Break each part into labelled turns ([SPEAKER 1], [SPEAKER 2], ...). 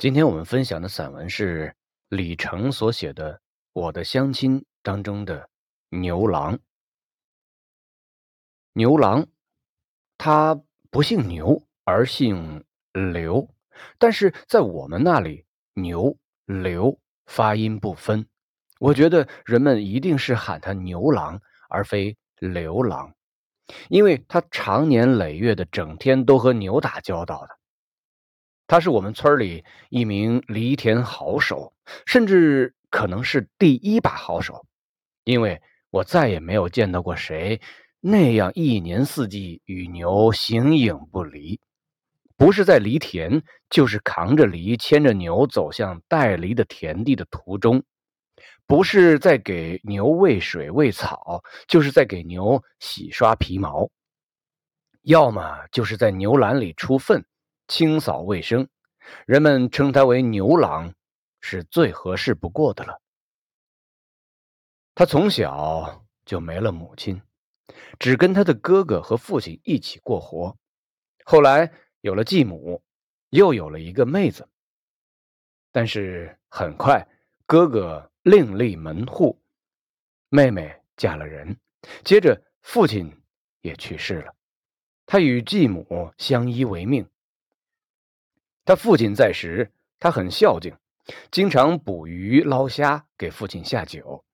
[SPEAKER 1] 今天我们分享的散文是李成所写的《我的乡亲》当中的牛郎。牛郎，他不姓牛，而姓刘，但是在我们那里，牛、刘发音不分。我觉得人们一定是喊他牛郎，而非刘郎，因为他长年累月的整天都和牛打交道的。他是我们村里一名犁田好手，甚至可能是第一把好手，因为我再也没有见到过谁那样一年四季与牛形影不离，不是在犁田，就是扛着犁牵着牛走向带犁的田地的途中，不是在给牛喂水喂草，就是在给牛洗刷皮毛，要么就是在牛栏里出粪。清扫卫生，人们称他为牛郎，是最合适不过的了。他从小就没了母亲，只跟他的哥哥和父亲一起过活。后来有了继母，又有了一个妹子。但是很快，哥哥另立门户，妹妹嫁了人，接着父亲也去世了。他与继母相依为命。他父亲在时，他很孝敬，经常捕鱼捞虾给父亲下酒。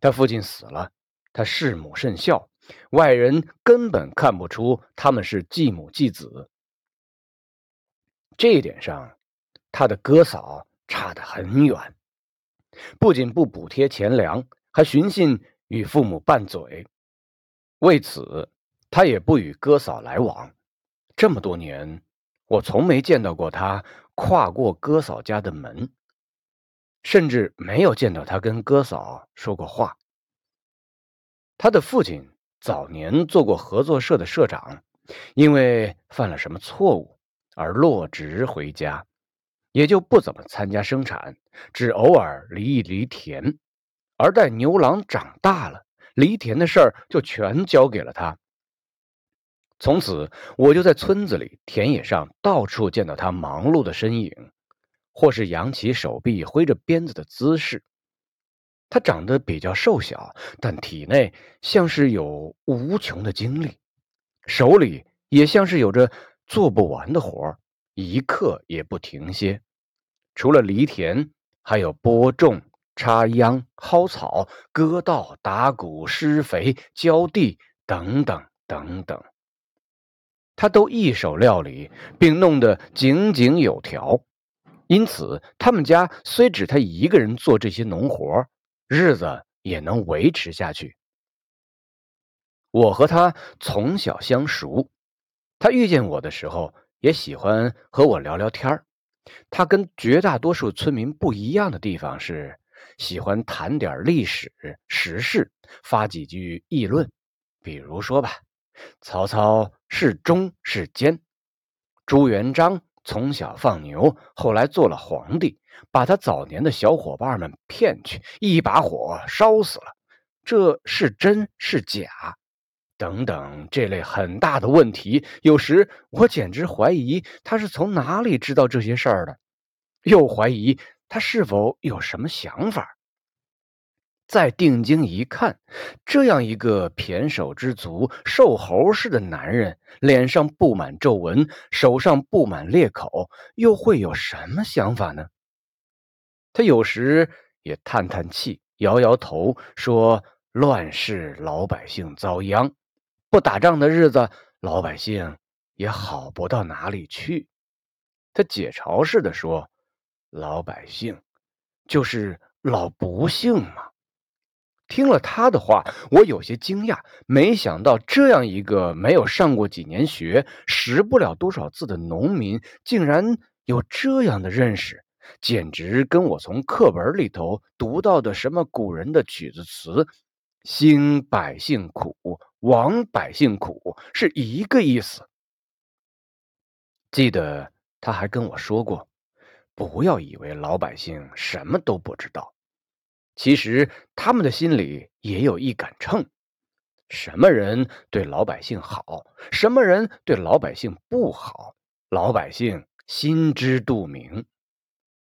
[SPEAKER 1] 他父亲死了，他弑母甚孝，外人根本看不出他们是继母继子。这一点上，他的哥嫂差得很远，不仅不补贴钱粮，还寻衅与父母拌嘴。为此，他也不与哥嫂来往。这么多年。我从没见到过他跨过哥嫂家的门，甚至没有见到他跟哥嫂说过话。他的父亲早年做过合作社的社长，因为犯了什么错误而落职回家，也就不怎么参加生产，只偶尔犁一犁田。而待牛郎长大了，犁田的事儿就全交给了他。从此，我就在村子里、田野上到处见到他忙碌的身影，或是扬起手臂挥着鞭子的姿势。他长得比较瘦小，但体内像是有无穷的精力，手里也像是有着做不完的活一刻也不停歇。除了犁田，还有播种、插秧、薅草、割稻、打谷、施肥、浇地等等等等。他都一手料理，并弄得井井有条，因此他们家虽只他一个人做这些农活，日子也能维持下去。我和他从小相熟，他遇见我的时候也喜欢和我聊聊天他跟绝大多数村民不一样的地方是，喜欢谈点历史时事，发几句议论，比如说吧。曹操是忠是奸？朱元璋从小放牛，后来做了皇帝，把他早年的小伙伴们骗去，一把火烧死了，这是真是假？等等，这类很大的问题，有时我简直怀疑他是从哪里知道这些事儿的，又怀疑他是否有什么想法。再定睛一看，这样一个胼手之足、瘦猴似的男人，脸上布满皱纹，手上布满裂口，又会有什么想法呢？他有时也叹叹气，摇摇头，说：“乱世老百姓遭殃，不打仗的日子，老百姓也好不到哪里去。”他解嘲似的说：“老百姓就是老不幸嘛。”听了他的话，我有些惊讶，没想到这样一个没有上过几年学、识不了多少字的农民，竟然有这样的认识，简直跟我从课本里头读到的什么古人的曲子词“兴百姓苦，亡百姓苦”是一个意思。记得他还跟我说过，不要以为老百姓什么都不知道。其实他们的心里也有一杆秤，什么人对老百姓好，什么人对老百姓不好，老百姓心知肚明。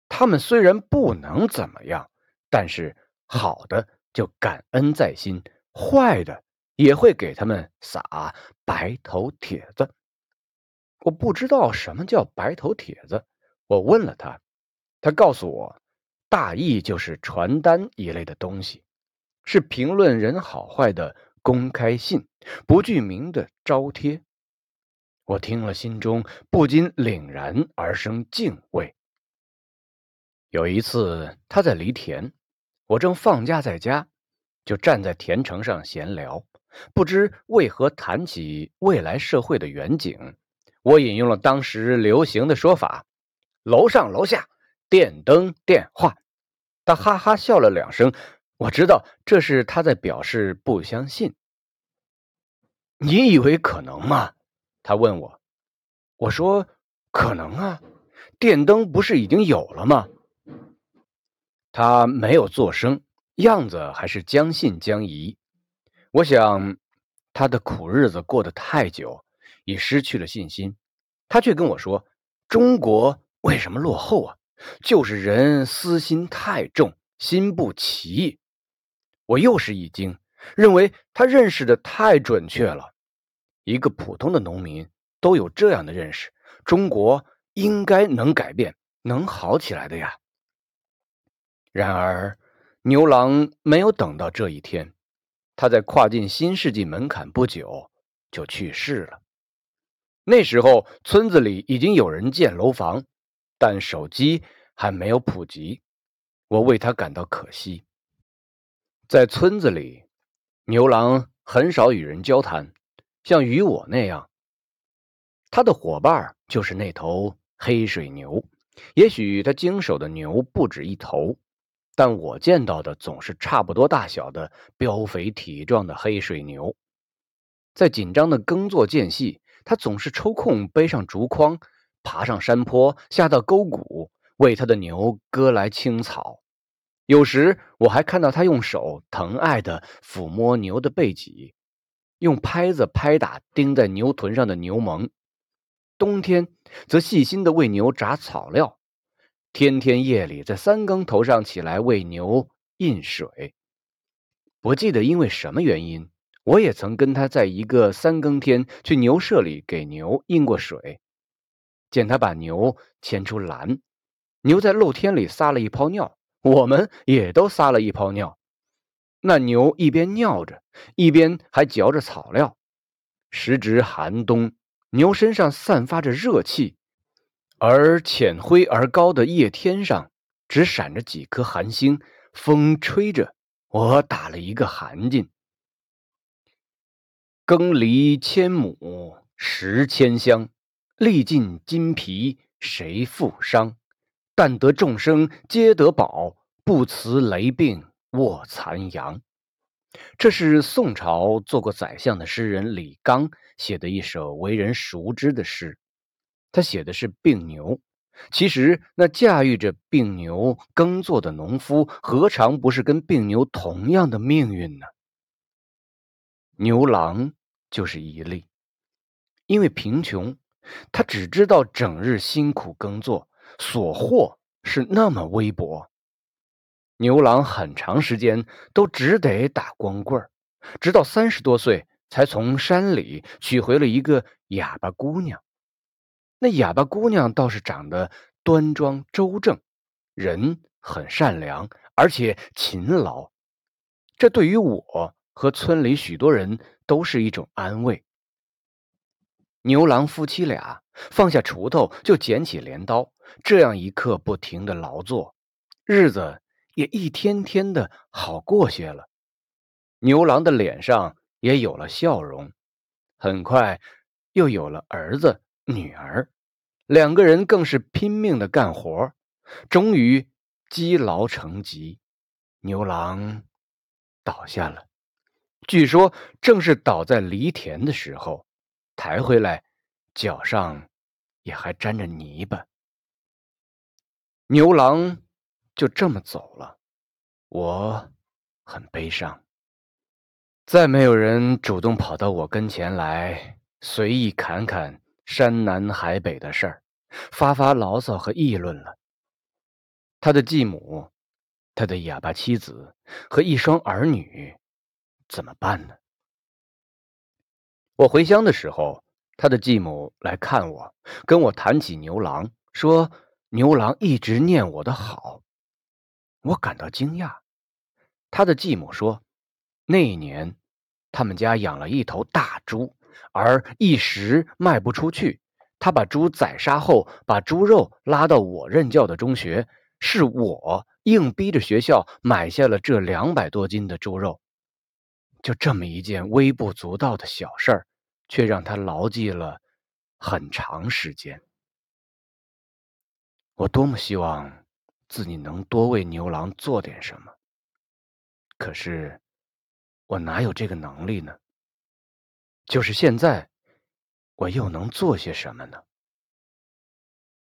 [SPEAKER 1] 他们虽然不能怎么样，但是好的就感恩在心，坏的也会给他们撒白头帖子。我不知道什么叫白头帖子，我问了他，他告诉我，大意就是传单一类的东西，是评论人好坏的公开信，不具名的招贴。我听了，心中不禁凛然而生敬畏。有一次，他在犁田，我正放假在家，就站在田城上闲聊，不知为何谈起未来社会的远景。我引用了当时流行的说法：“楼上楼下，电灯电话。”他哈哈笑了两声，我知道这是他在表示不相信。你以为可能吗？他问我，我说：“可能啊，电灯不是已经有了吗？”他没有作声，样子还是将信将疑。我想，他的苦日子过得太久，已失去了信心。他却跟我说：“中国为什么落后啊？就是人私心太重，心不齐。”我又是一惊，认为他认识的太准确了。一个普通的农民都有这样的认识，中国应该能改变，能好起来的呀。然而，牛郎没有等到这一天，他在跨进新世纪门槛不久就去世了。那时候，村子里已经有人建楼房，但手机还没有普及。我为他感到可惜。在村子里，牛郎很少与人交谈，像与我那样。他的伙伴就是那头黑水牛，也许他经手的牛不止一头。但我见到的总是差不多大小的膘肥体壮的黑水牛，在紧张的耕作间隙，他总是抽空背上竹筐，爬上山坡，下到沟谷，为他的牛割来青草。有时我还看到他用手疼爱的抚摸牛的背脊，用拍子拍打钉在牛臀上的牛虻。冬天则细心的为牛铡草料。天天夜里在三更头上起来为牛印水，不记得因为什么原因，我也曾跟他在一个三更天去牛舍里给牛印过水。见他把牛牵出栏，牛在露天里撒了一泡尿，我们也都撒了一泡尿。那牛一边尿着，一边还嚼着草料。时值寒冬，牛身上散发着热气。而浅灰而高的夜天上，只闪着几颗寒星，风吹着，我打了一个寒噤。耕犁千亩食千香，历尽筋疲谁负伤？但得众生皆得宝，不辞雷病卧残阳。这是宋朝做过宰相的诗人李纲写的一首为人熟知的诗。他写的是病牛，其实那驾驭着病牛耕作的农夫，何尝不是跟病牛同样的命运呢？牛郎就是一例，因为贫穷，他只知道整日辛苦耕作，所获是那么微薄。牛郎很长时间都只得打光棍儿，直到三十多岁才从山里娶回了一个哑巴姑娘。那哑巴姑娘倒是长得端庄周正，人很善良，而且勤劳。这对于我和村里许多人都是一种安慰。牛郎夫妻俩放下锄头就捡起镰刀，这样一刻不停的劳作，日子也一天天的好过些了。牛郎的脸上也有了笑容，很快又有了儿子。女儿，两个人更是拼命的干活，终于积劳成疾，牛郎倒下了。据说正是倒在犁田的时候，抬回来，脚上也还沾着泥巴。牛郎就这么走了，我很悲伤。再没有人主动跑到我跟前来，随意侃侃。山南海北的事儿，发发牢骚和议论了。他的继母，他的哑巴妻子和一双儿女，怎么办呢？我回乡的时候，他的继母来看我，跟我谈起牛郎，说牛郎一直念我的好。我感到惊讶。他的继母说，那一年他们家养了一头大猪，而一时卖不出去。他把猪宰杀后，把猪肉拉到我任教的中学，是我硬逼着学校买下了这两百多斤的猪肉。就这么一件微不足道的小事儿，却让他牢记了很长时间。我多么希望自己能多为牛郎做点什么，可是我哪有这个能力呢？就是现在。我又能做些什么呢？